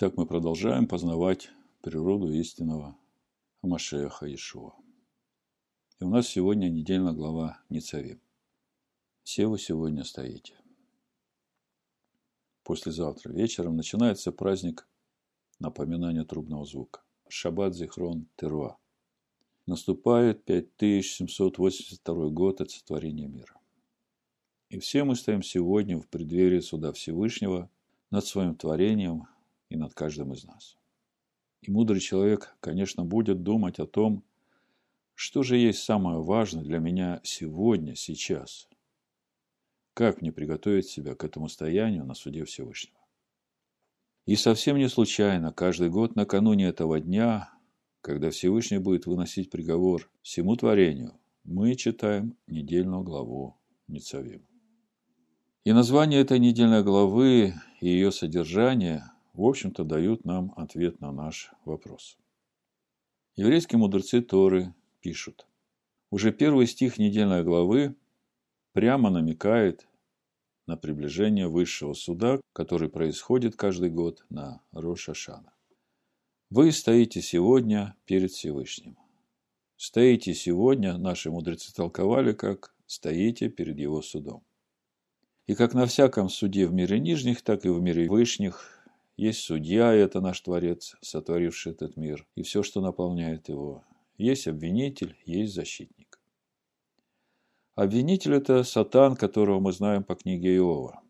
Так мы продолжаем познавать природу истинного Машеха Иешуа. И у нас сегодня недельная глава Ницавим. Все вы сегодня стоите. Послезавтра вечером начинается праздник напоминания трубного звука. Шаббат Зихрон Теруа. Наступает 5782 год от сотворения мира. И все мы стоим сегодня в преддверии суда Всевышнего над своим творением и над каждым из нас. И мудрый человек, конечно, будет думать о том, что же есть самое важное для меня сегодня, сейчас. Как мне приготовить себя к этому стоянию на суде Всевышнего? И совсем не случайно, каждый год накануне этого дня, когда Всевышний будет выносить приговор всему творению, мы читаем недельную главу Ницавим. И название этой недельной главы и ее содержание, в общем-то, дают нам ответ на наш вопрос. Еврейские мудрецы Торы пишут. Уже первый стих недельной главы прямо намекает на приближение высшего суда, который происходит каждый год на Рошашана. Вы стоите сегодня перед Всевышним. Стоите сегодня, наши мудрецы толковали, как стоите перед его судом. И как на всяком суде в мире нижних, так и в мире вышних есть судья, это наш Творец, сотворивший этот мир, и все, что наполняет его. Есть обвинитель, есть защитник. Обвинитель – это сатан, которого мы знаем по книге Иова.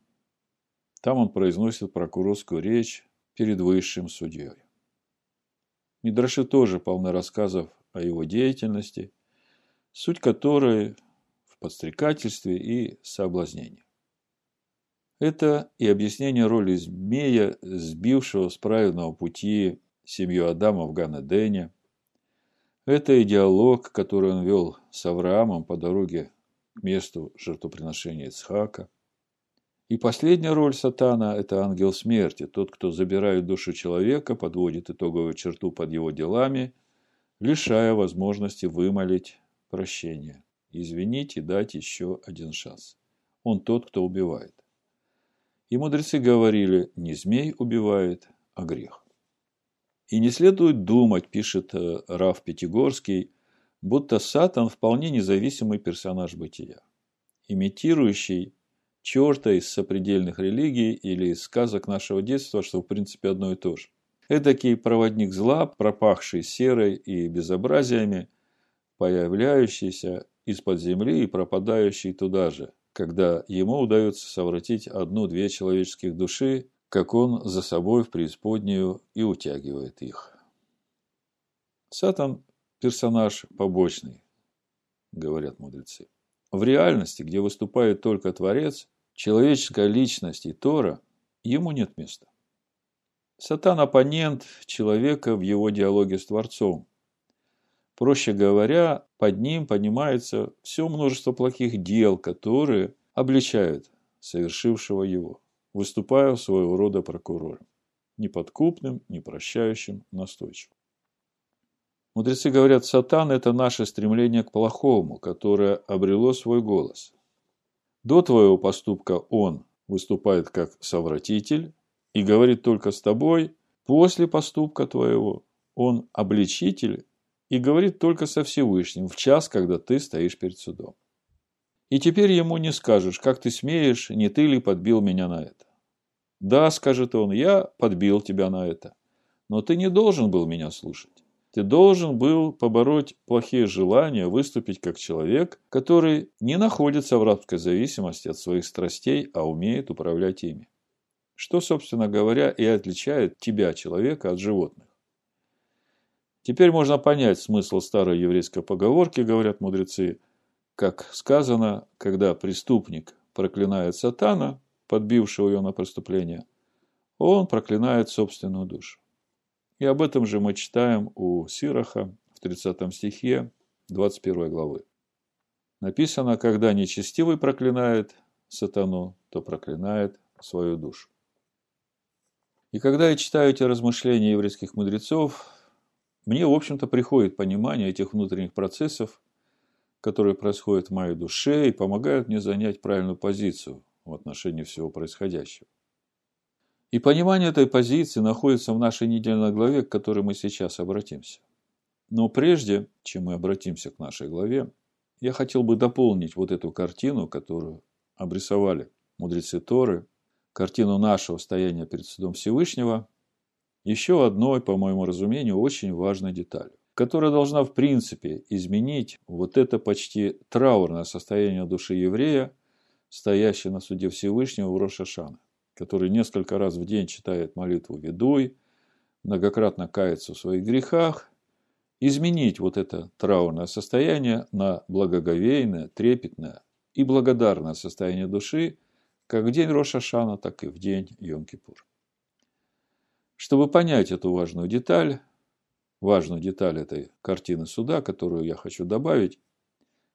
Там он произносит прокурорскую речь перед высшим судьей. Мидраши тоже полны рассказов о его деятельности, суть которой в подстрекательстве и соблазнении. Это и объяснение роли змея, сбившего с правильного пути семью Адама в Ганедене. Это и диалог, который он вел с Авраамом по дороге к месту жертвоприношения Ицхака. И последняя роль сатана – это ангел смерти, тот, кто забирает душу человека, подводит итоговую черту под его делами, лишая возможности вымолить прощение, извинить и дать еще один шанс. Он тот, кто убивает. И мудрецы говорили, не змей убивает, а грех. И не следует думать, пишет э, Раф Пятигорский, будто Сатан вполне независимый персонаж бытия, имитирующий черта из сопредельных религий или из сказок нашего детства, что в принципе одно и то же. Эдакий проводник зла, пропахший серой и безобразиями, появляющийся из-под земли и пропадающий туда же, когда ему удается совратить одну-две человеческих души, как он за собой в преисподнюю и утягивает их. Сатан – персонаж побочный, говорят мудрецы. В реальности, где выступает только Творец, человеческая личность и Тора, ему нет места. Сатан – оппонент человека в его диалоге с Творцом. Проще говоря, под ним поднимается все множество плохих дел, которые обличают совершившего его, выступая своего рода прокурором, неподкупным, непрощающим, настойчивым. Мудрецы говорят, сатан – это наше стремление к плохому, которое обрело свой голос. До твоего поступка он выступает как совратитель и говорит только с тобой, после поступка твоего он обличитель и говорит только со Всевышним в час, когда ты стоишь перед судом. И теперь ему не скажешь, как ты смеешь, не ты ли подбил меня на это. Да, скажет он, я подбил тебя на это. Но ты не должен был меня слушать. Ты должен был побороть плохие желания, выступить как человек, который не находится в рабской зависимости от своих страстей, а умеет управлять ими. Что, собственно говоря, и отличает тебя, человека, от животных. Теперь можно понять смысл старой еврейской поговорки, говорят мудрецы, как сказано, когда преступник проклинает сатана, подбившего ее на преступление, он проклинает собственную душу. И об этом же мы читаем у Сираха в 30 стихе 21 главы. Написано, когда нечестивый проклинает сатану, то проклинает свою душу. И когда я читаю эти размышления еврейских мудрецов, мне, в общем-то, приходит понимание этих внутренних процессов, которые происходят в моей душе и помогают мне занять правильную позицию в отношении всего происходящего. И понимание этой позиции находится в нашей недельной главе, к которой мы сейчас обратимся. Но прежде, чем мы обратимся к нашей главе, я хотел бы дополнить вот эту картину, которую обрисовали мудрецы Торы, картину нашего стояния перед судом Всевышнего, еще одной, по моему разумению, очень важной деталью, которая должна в принципе изменить вот это почти траурное состояние души еврея, стоящее на суде Всевышнего в Рошашана, который несколько раз в день читает молитву «Ведуй», многократно кается в своих грехах, изменить вот это траурное состояние на благоговейное, трепетное и благодарное состояние души, как в день Рошашана, так и в день Йом-Кипур. Чтобы понять эту важную деталь, важную деталь этой картины суда, которую я хочу добавить,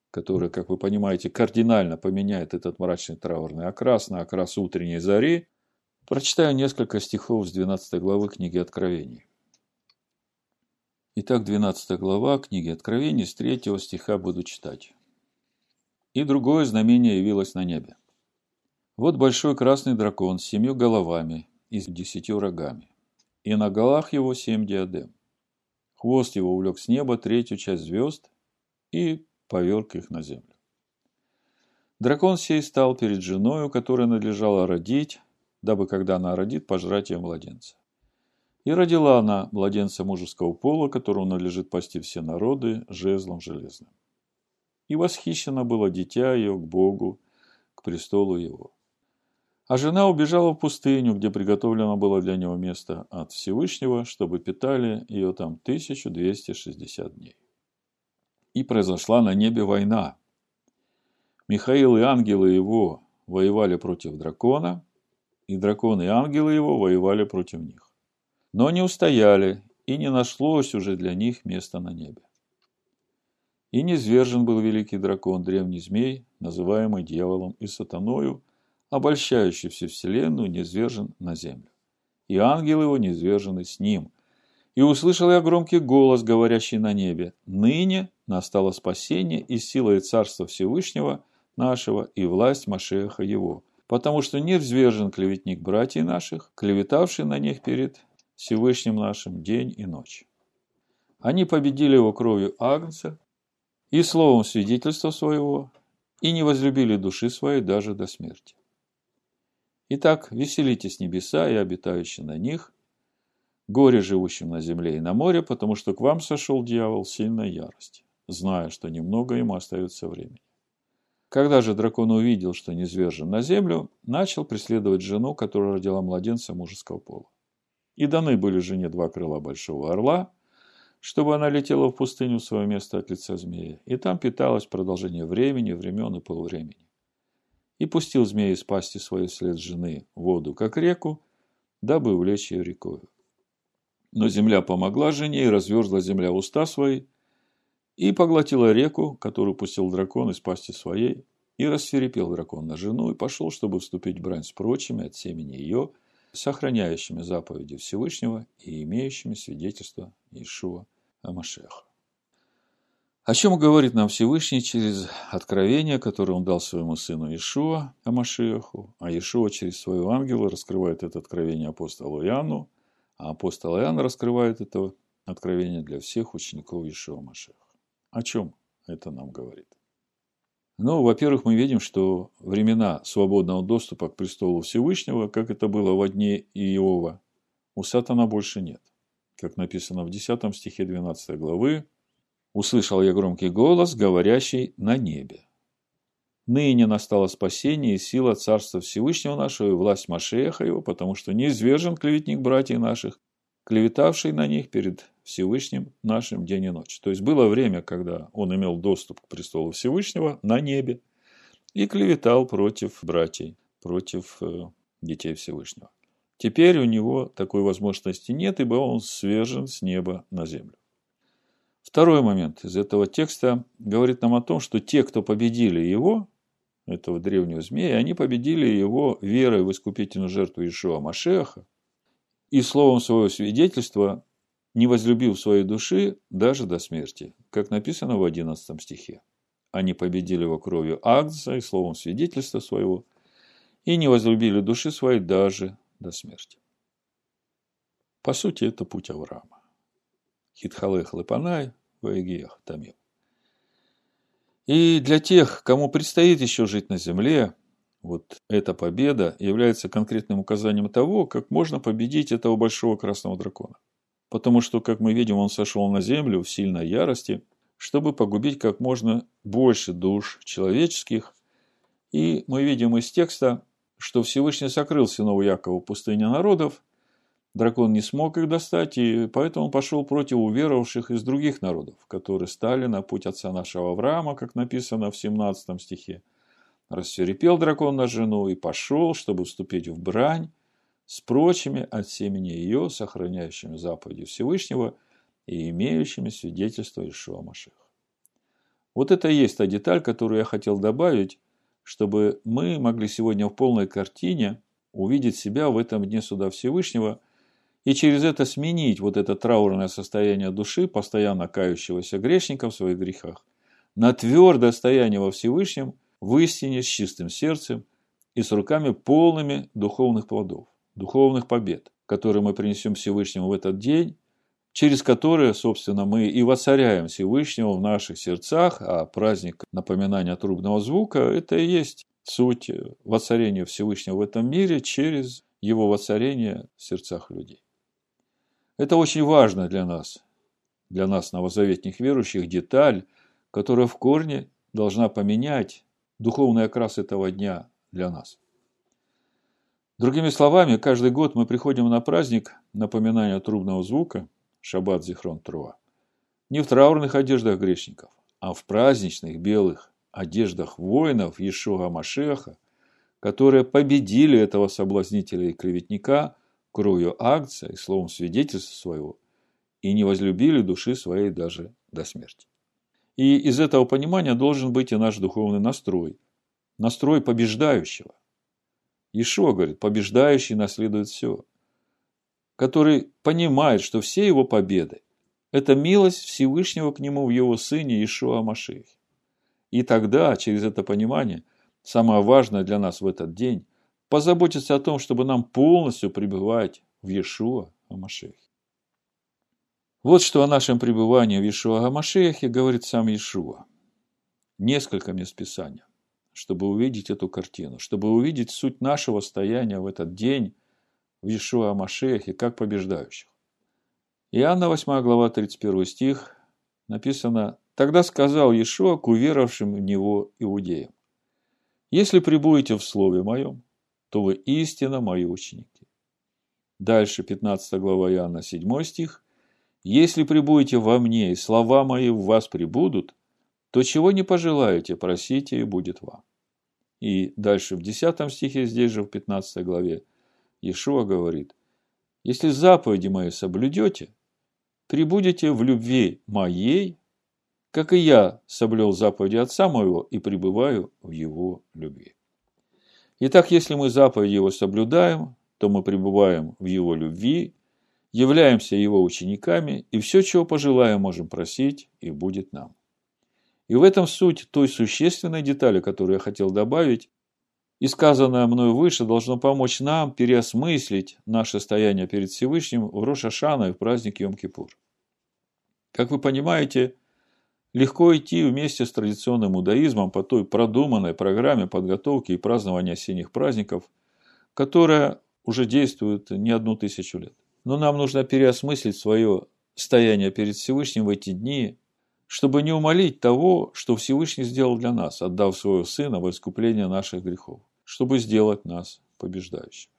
которая, как вы понимаете, кардинально поменяет этот мрачный траурный окрас на окрас утренней зари, прочитаю несколько стихов с 12 главы книги Откровений. Итак, 12 глава книги Откровений, с 3 стиха буду читать. «И другое знамение явилось на небе. Вот большой красный дракон с семью головами и с десятью рогами и на голах его семь диадем. Хвост его увлек с неба третью часть звезд и поверг их на землю. Дракон сей стал перед женою, которая надлежала родить, дабы, когда она родит, пожрать ее младенца. И родила она младенца мужеского пола, которому надлежит пасти все народы, жезлом железным. И восхищено было дитя ее к Богу, к престолу его. А жена убежала в пустыню, где приготовлено было для него место от Всевышнего, чтобы питали ее там 1260 дней. И произошла на небе война. Михаил и ангелы его воевали против дракона, и дракон и ангелы его воевали против них. Но не устояли, и не нашлось уже для них места на небе. И низвержен был великий дракон, древний змей, называемый дьяволом и сатаною – обольщающий всю вселенную, низвержен на землю. И ангел его низвержены с ним. И услышал я громкий голос, говорящий на небе, «Ныне настало спасение и сила и царство Всевышнего нашего и власть Машеха его, потому что не взвержен клеветник братьев наших, клеветавший на них перед Всевышним нашим день и ночь. Они победили его кровью Агнца и словом свидетельства своего, и не возлюбили души своей даже до смерти. Итак, веселитесь небеса и обитающие на них, горе живущим на земле и на море, потому что к вам сошел дьявол сильной ярости, зная, что немного ему остается времени. Когда же дракон увидел, что не низвержен на землю, начал преследовать жену, которая родила младенца мужеского пола. И даны были жене два крыла большого орла, чтобы она летела в пустыню в свое место от лица змея, и там питалась продолжение времени, времен и полувремени и пустил змея из пасти своей след жены воду, как реку, дабы увлечь ее рекою. Но земля помогла жене, и разверзла земля уста свои, и поглотила реку, которую пустил дракон из пасти своей, и рассверепел дракон на жену, и пошел, чтобы вступить в брань с прочими от семени ее, сохраняющими заповеди Всевышнего и имеющими свидетельство Иешуа Амашеха. О чем говорит нам Всевышний через откровение, которое он дал своему сыну Ишуа, Амашиаху, а Ишуа через своего ангела раскрывает это откровение апостолу Иоанну, а апостол Иоанн раскрывает это откровение для всех учеников Ишуа Машеха. О чем это нам говорит? Ну, во-первых, мы видим, что времена свободного доступа к престолу Всевышнего, как это было в дни Иова, у сатана больше нет. Как написано в 10 стихе 12 главы, Услышал я громкий голос, говорящий на небе. Ныне настало спасение и сила Царства Всевышнего нашего и власть Машеха его, потому что неизвержен клеветник братьев наших, клеветавший на них перед Всевышним нашим день и ночь. То есть было время, когда он имел доступ к престолу Всевышнего на небе и клеветал против братьев, против э, детей Всевышнего. Теперь у него такой возможности нет, ибо он свержен с неба на землю. Второй момент из этого текста говорит нам о том, что те, кто победили его, этого древнего змея, они победили его верой в искупительную жертву Ишуа Машеха и словом своего свидетельства, не возлюбив своей души даже до смерти, как написано в 11 стихе. Они победили его кровью Агнца и словом свидетельства своего, и не возлюбили души своей даже до смерти. По сути, это путь Авраама. Хитхалех Лепанай, Ваегиях Тамил. И для тех, кому предстоит еще жить на земле, вот эта победа является конкретным указанием того, как можно победить этого большого красного дракона. Потому что, как мы видим, он сошел на землю в сильной ярости, чтобы погубить как можно больше душ человеческих. И мы видим из текста, что Всевышний сокрыл сынов Якова в пустыне народов, дракон не смог их достать, и поэтому пошел против уверовавших из других народов, которые стали на путь отца нашего Авраама, как написано в 17 стихе. Рассверепел дракон на жену и пошел, чтобы вступить в брань с прочими от семени ее, сохраняющими заповеди Всевышнего и имеющими свидетельство Ишуа Маших. Вот это и есть та деталь, которую я хотел добавить, чтобы мы могли сегодня в полной картине увидеть себя в этом дне суда Всевышнего и через это сменить вот это траурное состояние души, постоянно кающегося грешника в своих грехах, на твердое стояние во Всевышнем, в истине, с чистым сердцем и с руками полными духовных плодов, духовных побед, которые мы принесем Всевышнему в этот день, через которые, собственно, мы и воцаряем Всевышнего в наших сердцах, а праздник напоминания трубного звука – это и есть суть воцарения Всевышнего в этом мире через его воцарение в сердцах людей. Это очень важно для нас, для нас, новозаветных верующих, деталь, которая в корне должна поменять духовный окрас этого дня для нас. Другими словами, каждый год мы приходим на праздник напоминания трубного звука, шаббат Зихрон Труа, не в траурных одеждах грешников, а в праздничных белых одеждах воинов Ешуа Машеха, которые победили этого соблазнителя и клеветника – кровью акция и словом свидетельства своего, и не возлюбили души своей даже до смерти. И из этого понимания должен быть и наш духовный настрой. Настрой побеждающего. Ишуа говорит, побеждающий наследует все. Который понимает, что все его победы – это милость Всевышнего к нему в его сыне Ишуа Машихе. И тогда, через это понимание, самое важное для нас в этот день позаботиться о том, чтобы нам полностью пребывать в Иешуа Амашехе. Вот что о нашем пребывании в Иешуа Амашехе говорит сам Иешуа. Несколько мест Писания, чтобы увидеть эту картину, чтобы увидеть суть нашего стояния в этот день в Иешуа Амашехе как побеждающих. Иоанна 8 глава 31 стих написано «Тогда сказал Иешуа к уверовавшим в Него иудеям, «Если прибудете в Слове Моем, то вы истинно мои ученики. Дальше 15 глава Иоанна 7 стих. Если прибудете во мне, и слова мои в вас прибудут, то чего не пожелаете, просите, и будет вам. И дальше в 10 стихе, здесь же в 15 главе, Иешуа говорит, если заповеди мои соблюдете, прибудете в любви моей, как и я соблюл заповеди Отца моего и пребываю в его любви. Итак, если мы заповеди Его соблюдаем, то мы пребываем в Его любви, являемся Его учениками, и все, чего пожелаем, можем просить, и будет нам. И в этом суть той существенной детали, которую я хотел добавить, и сказанное мною выше должно помочь нам переосмыслить наше стояние перед Всевышним в Рошашана и в праздник Йом-Кипур. Как вы понимаете, легко идти вместе с традиционным иудаизмом по той продуманной программе подготовки и празднования осенних праздников, которая уже действует не одну тысячу лет. Но нам нужно переосмыслить свое стояние перед Всевышним в эти дни, чтобы не умолить того, что Всевышний сделал для нас, отдав своего Сына во искупление наших грехов, чтобы сделать нас побеждающими.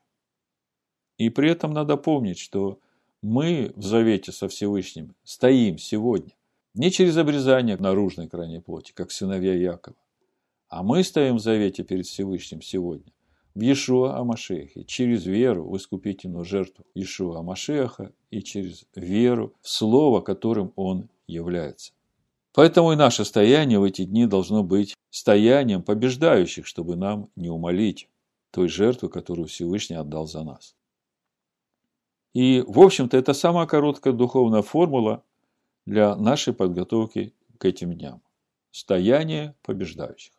И при этом надо помнить, что мы в завете со Всевышним стоим сегодня не через обрезание наружной крайней плоти, как сыновья Якова. А мы стоим в завете перед Всевышним сегодня в Иешуа Амашехе, через веру в искупительную жертву Иешуа Амашеха и через веру в Слово, которым Он является. Поэтому и наше стояние в эти дни должно быть стоянием побеждающих, чтобы нам не умолить той жертвы, которую Всевышний отдал за нас. И, в общем-то, это самая короткая духовная формула, для нашей подготовки к этим дням. Стояние побеждающих.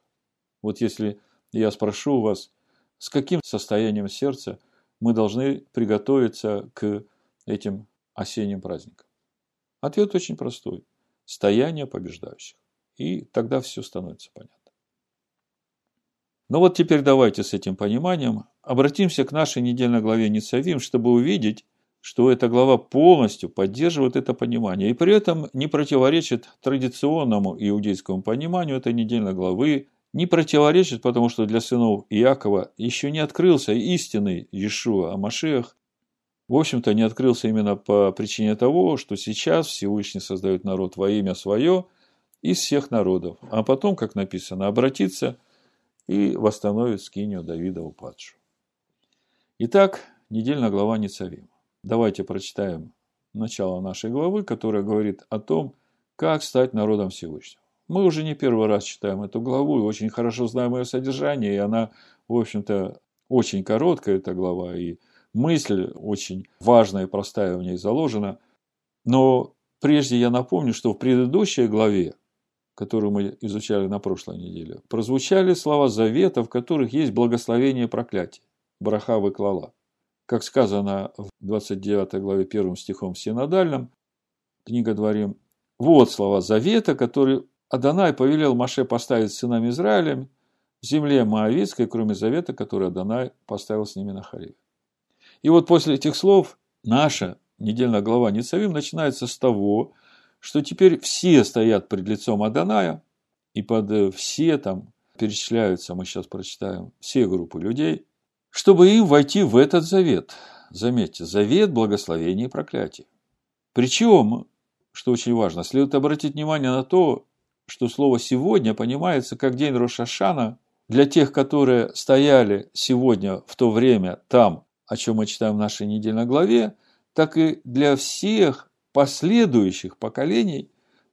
Вот если я спрошу вас, с каким состоянием сердца мы должны приготовиться к этим осенним праздником? Ответ очень простой. Стояние побеждающих. И тогда все становится понятно. Ну вот теперь давайте с этим пониманием обратимся к нашей недельной главе Ницавим, чтобы увидеть, что эта глава полностью поддерживает это понимание и при этом не противоречит традиционному иудейскому пониманию этой недельной главы, не противоречит, потому что для сынов Иакова еще не открылся истинный Иешуа Амашех, в общем-то, не открылся именно по причине того, что сейчас Всевышний создает народ во имя свое из всех народов, а потом, как написано, обратиться и восстановит скинию Давида упадшую. Итак, недельная глава Ницавима. Давайте прочитаем начало нашей главы, которая говорит о том, как стать народом Всевышнего. Мы уже не первый раз читаем эту главу и очень хорошо знаем ее содержание, и она, в общем-то, очень короткая, эта глава, и мысль очень важная и простая в ней заложена. Но прежде я напомню, что в предыдущей главе, которую мы изучали на прошлой неделе, прозвучали слова завета, в которых есть благословение и проклятие. Браха выклала как сказано в 29 главе 1 стихом Синодальном, книга Дворим, вот слова завета, который Адонай повелел Маше поставить сынам Израилем в земле Моавицкой, кроме завета, который Адонай поставил с ними на Хариве. И вот после этих слов наша недельная глава Ницавим начинается с того, что теперь все стоят пред лицом Адоная, и под все там перечисляются, мы сейчас прочитаем, все группы людей, чтобы им войти в этот завет. Заметьте, завет благословения и проклятия. Причем, что очень важно, следует обратить внимание на то, что слово «сегодня» понимается как день Рошашана для тех, которые стояли сегодня в то время там, о чем мы читаем в нашей недельной главе, так и для всех последующих поколений,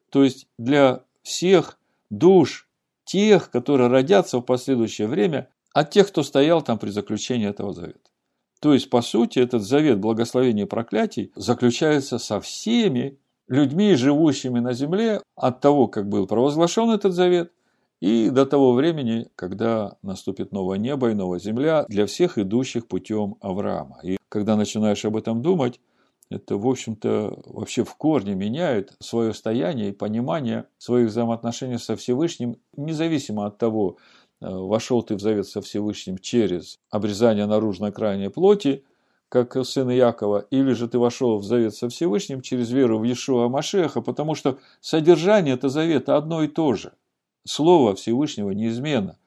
то есть для всех душ тех, которые родятся в последующее время, от тех, кто стоял там при заключении этого завета. То есть, по сути, этот завет благословения и проклятий заключается со всеми людьми, живущими на земле, от того, как был провозглашен этот завет, и до того времени, когда наступит новое небо и новая земля для всех идущих путем Авраама. И когда начинаешь об этом думать, это, в общем-то, вообще в корне меняет свое состояние и понимание своих взаимоотношений со Всевышним, независимо от того, вошел ты в завет со Всевышним через обрезание наружной крайней плоти, как сын Якова, или же ты вошел в завет со Всевышним через веру в Иешуа Машеха, потому что содержание этого завета одно и то же. Слово Всевышнего неизменно.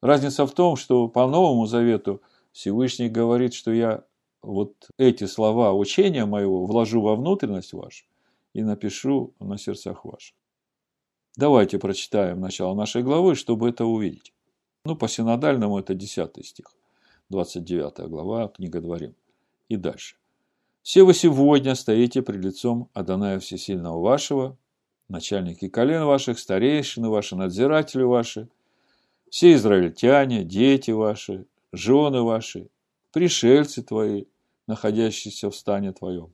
Разница в том, что по Новому Завету Всевышний говорит, что я вот эти слова учения моего вложу во внутренность вашу и напишу на сердцах ваших. Давайте прочитаем начало нашей главы, чтобы это увидеть. Ну, по синодальному это 10 стих, 29 глава, книга Дворим. И дальше. «Все вы сегодня стоите пред лицом Адоная Всесильного вашего, начальники колен ваших, старейшины ваши, надзиратели ваши, все израильтяне, дети ваши, жены ваши, пришельцы твои, находящиеся в стане твоем,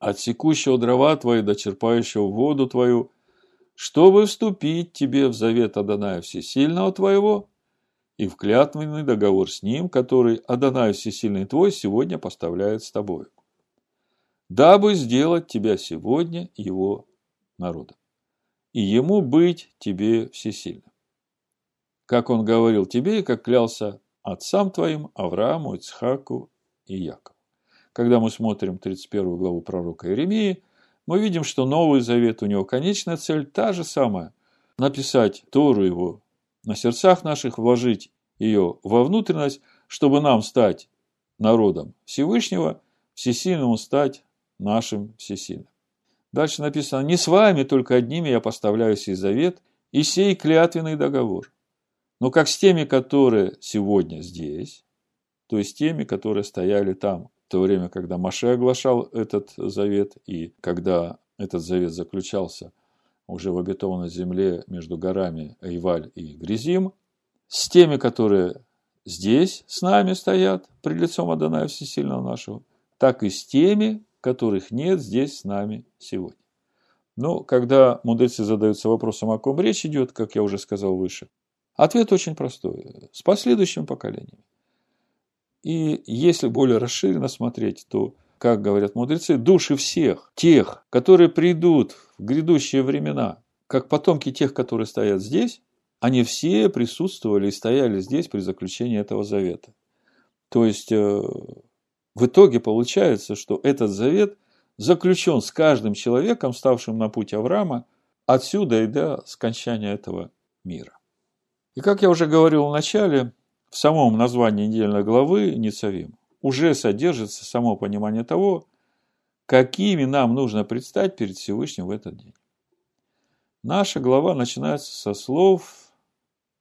отсекущего дрова твои, дочерпающего воду твою, чтобы вступить тебе в завет Адоная Всесильного твоего, и в клятвенный договор с ним, который Адонай Всесильный твой сегодня поставляет с тобой, дабы сделать тебя сегодня его народом, и ему быть тебе всесильным. Как он говорил тебе и как клялся отцам твоим Аврааму, Ицхаку и Якову. Когда мы смотрим 31 главу пророка Иеремии, мы видим, что Новый Завет, у него конечная цель та же самая – написать Тору его на сердцах наших вложить ее во внутренность, чтобы нам стать народом Всевышнего, всесильному стать нашим всесильным. Дальше написано, не с вами только одними я поставляю сей завет и сей клятвенный договор, но как с теми, которые сегодня здесь, то есть теми, которые стояли там в то время, когда Маше оглашал этот завет и когда этот завет заключался уже в обетованной земле между горами Эйваль и Гризим, с теми, которые здесь с нами стоят при лицом Адоная Всесильного нашего, так и с теми, которых нет здесь с нами сегодня. Но когда мудрецы задаются вопросом, о ком речь идет, как я уже сказал выше, ответ очень простой. С последующим поколением. И если более расширенно смотреть, то как говорят мудрецы, души всех, тех, которые придут в грядущие времена, как потомки тех, которые стоят здесь, они все присутствовали и стояли здесь при заключении этого завета. То есть, э, в итоге получается, что этот завет заключен с каждым человеком, ставшим на путь Авраама, отсюда и до скончания этого мира. И как я уже говорил в начале, в самом названии недельной главы Ницавим уже содержится само понимание того, какими нам нужно предстать перед Всевышним в этот день. Наша глава начинается со слов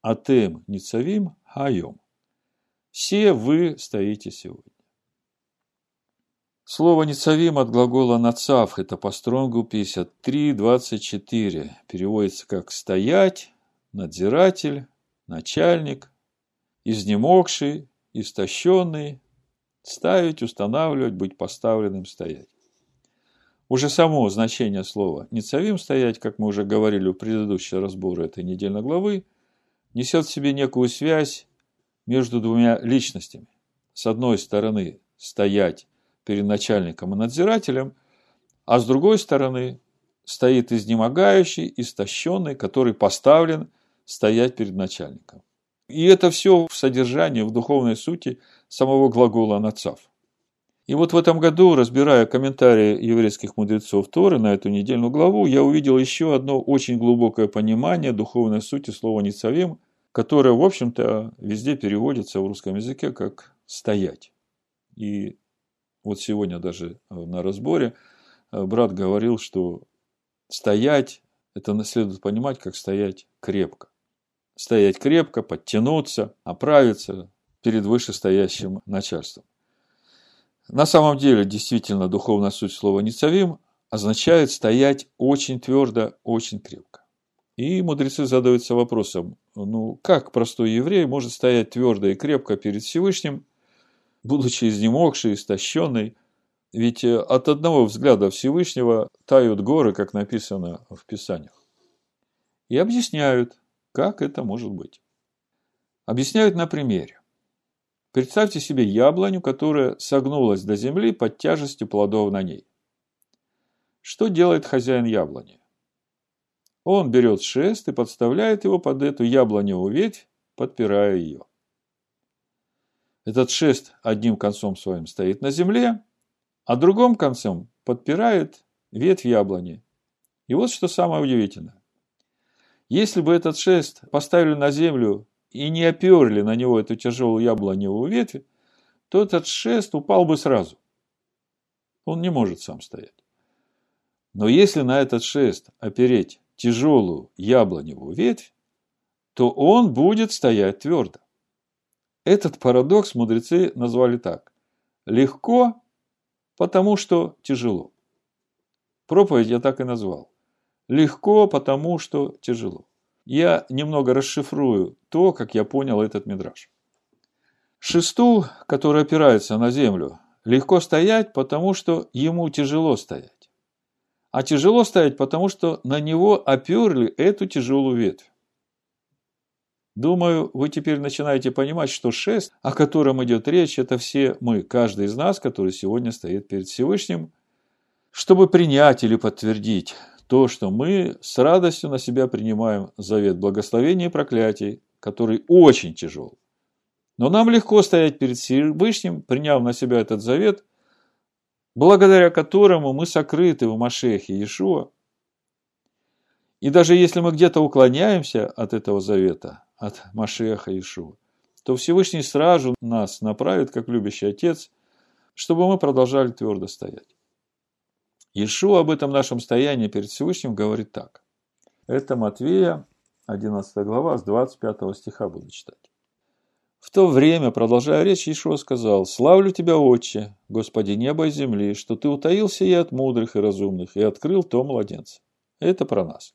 «Атем Ницавим Хайом». Все вы стоите сегодня. Слово «ницавим» от глагола «нацав» – это по стронгу 53.24. Переводится как «стоять», «надзиратель», «начальник», «изнемогший», «истощенный», «ставить», «устанавливать», «быть поставленным», «стоять». Уже само значение слова «ницавим» – «стоять», как мы уже говорили в предыдущем разборе этой недельной главы, несет в себе некую связь между двумя личностями. С одной стороны, стоять перед начальником и надзирателем, а с другой стороны стоит изнемогающий, истощенный, который поставлен стоять перед начальником. И это все в содержании, в духовной сути самого глагола «нацав». И вот в этом году, разбирая комментарии еврейских мудрецов Торы на эту недельную главу, я увидел еще одно очень глубокое понимание духовной сути слова «ницавим», которое, в общем-то, везде переводится в русском языке как «стоять». И вот сегодня даже на разборе э, брат говорил, что стоять, это следует понимать, как стоять крепко. Стоять крепко, подтянуться, оправиться перед вышестоящим начальством. На самом деле, действительно, духовная суть слова «ницавим» означает стоять очень твердо, очень крепко. И мудрецы задаются вопросом, ну, как простой еврей может стоять твердо и крепко перед Всевышним, будучи изнемогший, истощенный. Ведь э, от одного взгляда Всевышнего тают горы, как написано в Писаниях. И объясняют, как это может быть. Объясняют на примере. Представьте себе яблоню, которая согнулась до земли под тяжестью плодов на ней. Что делает хозяин яблони? Он берет шест и подставляет его под эту яблоневую ветвь, подпирая ее. Этот шест одним концом своим стоит на земле, а другим концом подпирает ветвь яблони. И вот что самое удивительное. Если бы этот шест поставили на землю и не оперли на него эту тяжелую яблоневую ветвь, то этот шест упал бы сразу. Он не может сам стоять. Но если на этот шест опереть тяжелую яблоневую ветвь, то он будет стоять твердо. Этот парадокс мудрецы назвали так. Легко, потому что тяжело. Проповедь я так и назвал. Легко, потому что тяжело. Я немного расшифрую то, как я понял этот мидраж. Шесту, который опирается на землю, легко стоять, потому что ему тяжело стоять. А тяжело стоять, потому что на него оперли эту тяжелую ветвь. Думаю, вы теперь начинаете понимать, что шест, о котором идет речь, это все мы, каждый из нас, который сегодня стоит перед Всевышним, чтобы принять или подтвердить то, что мы с радостью на себя принимаем завет благословения и проклятий, который очень тяжел. Но нам легко стоять перед Всевышним, приняв на себя этот завет, благодаря которому мы сокрыты в Машехе Иешуа. И даже если мы где-то уклоняемся от этого завета, от Машеха Ишуа, то Всевышний сразу нас направит, как любящий Отец, чтобы мы продолжали твердо стоять. Ишуа об этом нашем стоянии перед Всевышним говорит так. Это Матвея, 11 глава, с 25 стиха буду читать. В то время, продолжая речь, Ишуа сказал, «Славлю Тебя, Отче, Господи неба и земли, что Ты утаился и от мудрых и разумных, и открыл то младенца». Это про нас.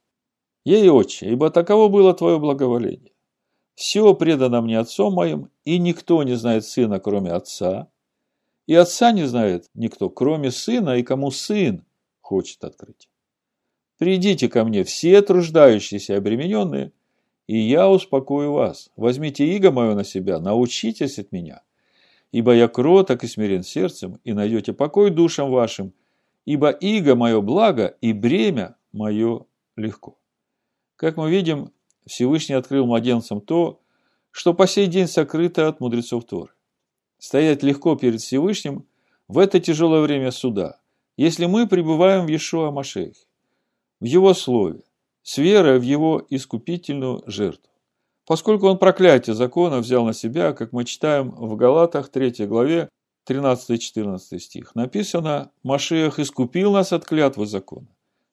Ей, Отче, ибо таково было Твое благоволение. Все предано мне Отцом моим, и никто не знает Сына, кроме Отца, и Отца не знает никто, кроме Сына, и кому Сын хочет открыть. Придите ко мне все труждающиеся и обремененные, и я успокою вас. Возьмите иго мое на себя, научитесь от меня, ибо я кроток и смирен сердцем, и найдете покой душам вашим, ибо иго мое благо, и бремя мое легко. Как мы видим, Всевышний открыл младенцам то, что по сей день сокрыто от мудрецов Торы. Стоять легко перед Всевышним в это тяжелое время суда, если мы пребываем в Иешуа Машехе, в Его Слове, с верой в Его искупительную жертву. Поскольку Он проклятие закона взял на себя, как мы читаем в Галатах 3 главе 13-14 стих, написано «Машех искупил нас от клятвы закона,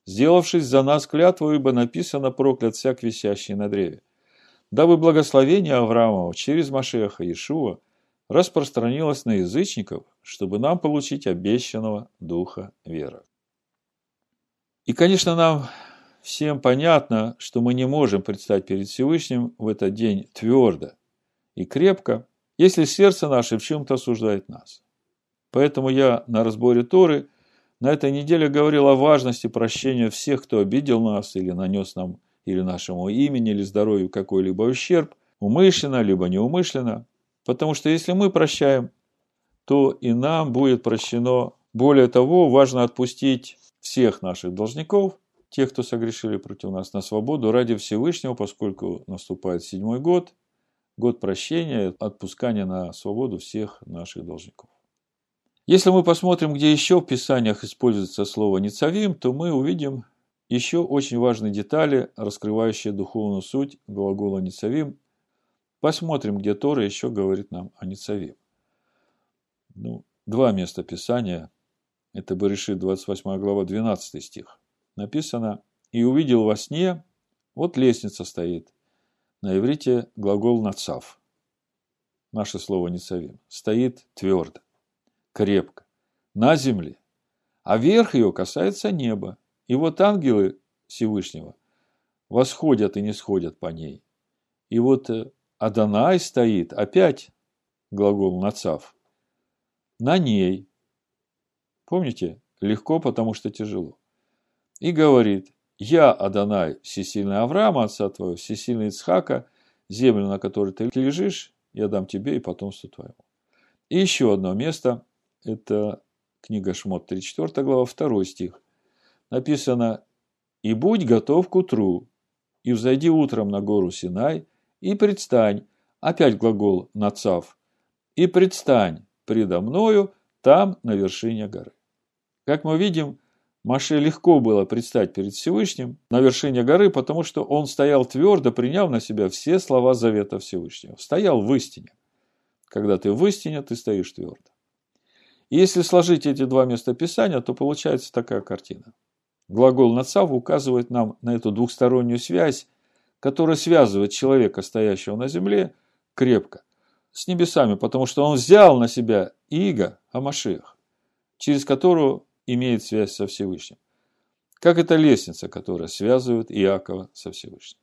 сделавшись за нас клятву, ибо написано проклят всяк висящий на древе, дабы благословение Авраамова через Машеха Иешуа распространилось на язычников, чтобы нам получить обещанного духа веры». И, конечно, нам всем понятно, что мы не можем предстать перед Всевышним в этот день твердо и крепко, если сердце наше в чем-то осуждает нас. Поэтому я на разборе Торы на этой неделе говорил о важности прощения всех, кто обидел нас или нанес нам или нашему имени, или здоровью какой-либо ущерб, умышленно, либо неумышленно. Потому что если мы прощаем, то и нам будет прощено. Более того, важно отпустить всех наших должников, тех, кто согрешили против нас, на свободу ради Всевышнего, поскольку наступает седьмой год, год прощения, отпускания на свободу всех наших должников. Если мы посмотрим, где еще в Писаниях используется слово «ницавим», то мы увидим еще очень важные детали, раскрывающие духовную суть глагола «ницавим». Посмотрим, где Тора еще говорит нам о «ницавим». Ну, два места Писания. Это Баришит, 28 глава, 12 стих. Написано «И увидел во сне, вот лестница стоит». На иврите глагол «нацав». Наше слово «ницавим». Стоит твердо крепко, на земле, а верх ее касается неба. И вот ангелы Всевышнего восходят и не сходят по ней. И вот э, Адонай стоит, опять глагол нацав, на ней. Помните? Легко, потому что тяжело. И говорит, я, Адонай, всесильный Авраама, отца твоего, всесильный Ицхака, землю, на которой ты лежишь, я дам тебе и потомству твоему. И еще одно место, это книга Шмот, 34 глава, 2 стих. Написано «И будь готов к утру, и взойди утром на гору Синай, и предстань». Опять глагол «нацав». «И предстань предо мною там, на вершине горы». Как мы видим, Маше легко было предстать перед Всевышним на вершине горы, потому что он стоял твердо, приняв на себя все слова завета Всевышнего. Стоял в истине. Когда ты в истине, ты стоишь твердо. И если сложить эти два места Писания, то получается такая картина. Глагол «нацав» указывает нам на эту двухстороннюю связь, которая связывает человека, стоящего на земле, крепко с небесами, потому что он взял на себя иго Амашех, через которую имеет связь со Всевышним. Как эта лестница, которая связывает Иакова со Всевышним.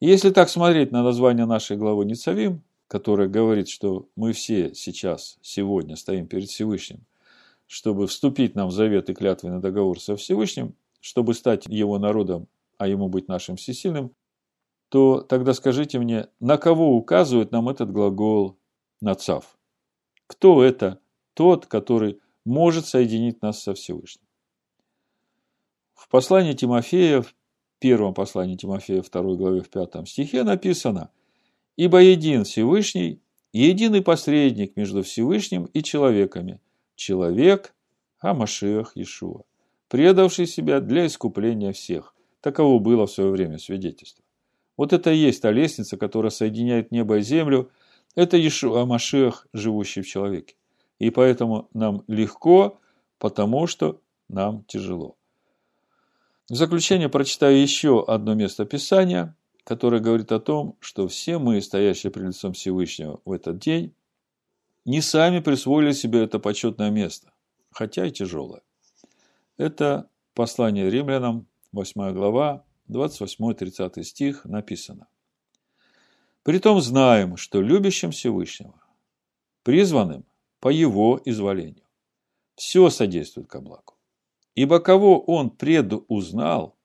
Если так смотреть на название нашей главы Ницавим, которая говорит, что мы все сейчас, сегодня стоим перед Всевышним, чтобы вступить нам в завет и клятвенный договор со Всевышним, чтобы стать его народом, а ему быть нашим всесильным, то тогда скажите мне, на кого указывает нам этот глагол «нацав»? Кто это тот, который может соединить нас со Всевышним? В послании Тимофея, в первом послании Тимофея, второй главе, в пятом стихе написано – Ибо един Всевышний, единый посредник между Всевышним и человеками, человек Амашиах Иешуа, предавший себя для искупления всех. Таково было в свое время свидетельство. Вот это и есть та лестница, которая соединяет небо и землю. Это Иешуа Машиах, живущий в человеке. И поэтому нам легко, потому что нам тяжело. В заключение прочитаю еще одно место Писания – которая говорит о том, что все мы, стоящие перед лицом Всевышнего в этот день, не сами присвоили себе это почетное место, хотя и тяжелое. Это послание римлянам, 8 глава, 28-30 стих написано. Притом знаем, что любящим Всевышнего, призванным по Его изволению, все содействует ко благу. Ибо кого Он предузнал,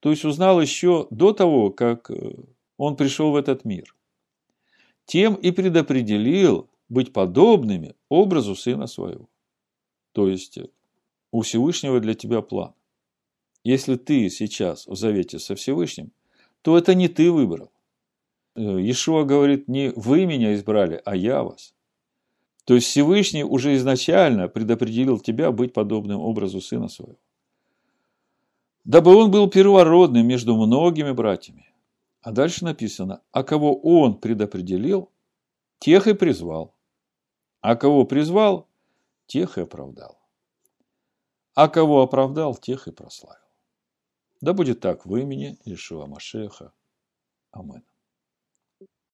то есть узнал еще до того, как э, он пришел в этот мир. Тем и предопределил быть подобными образу Сына Своего. То есть, у Всевышнего для тебя план. Если ты сейчас в завете со Всевышним, то это не ты выбрал. Э, Иешуа говорит, не вы меня избрали, а я вас. То есть Всевышний уже изначально предопределил тебя быть подобным образу Сына Своего. Дабы он был первородным между многими братьями. А дальше написано, а кого он предопределил, тех и призвал. А кого призвал, тех и оправдал. А кого оправдал, тех и прославил. Да будет так в имени Ишуа Машеха. Амин.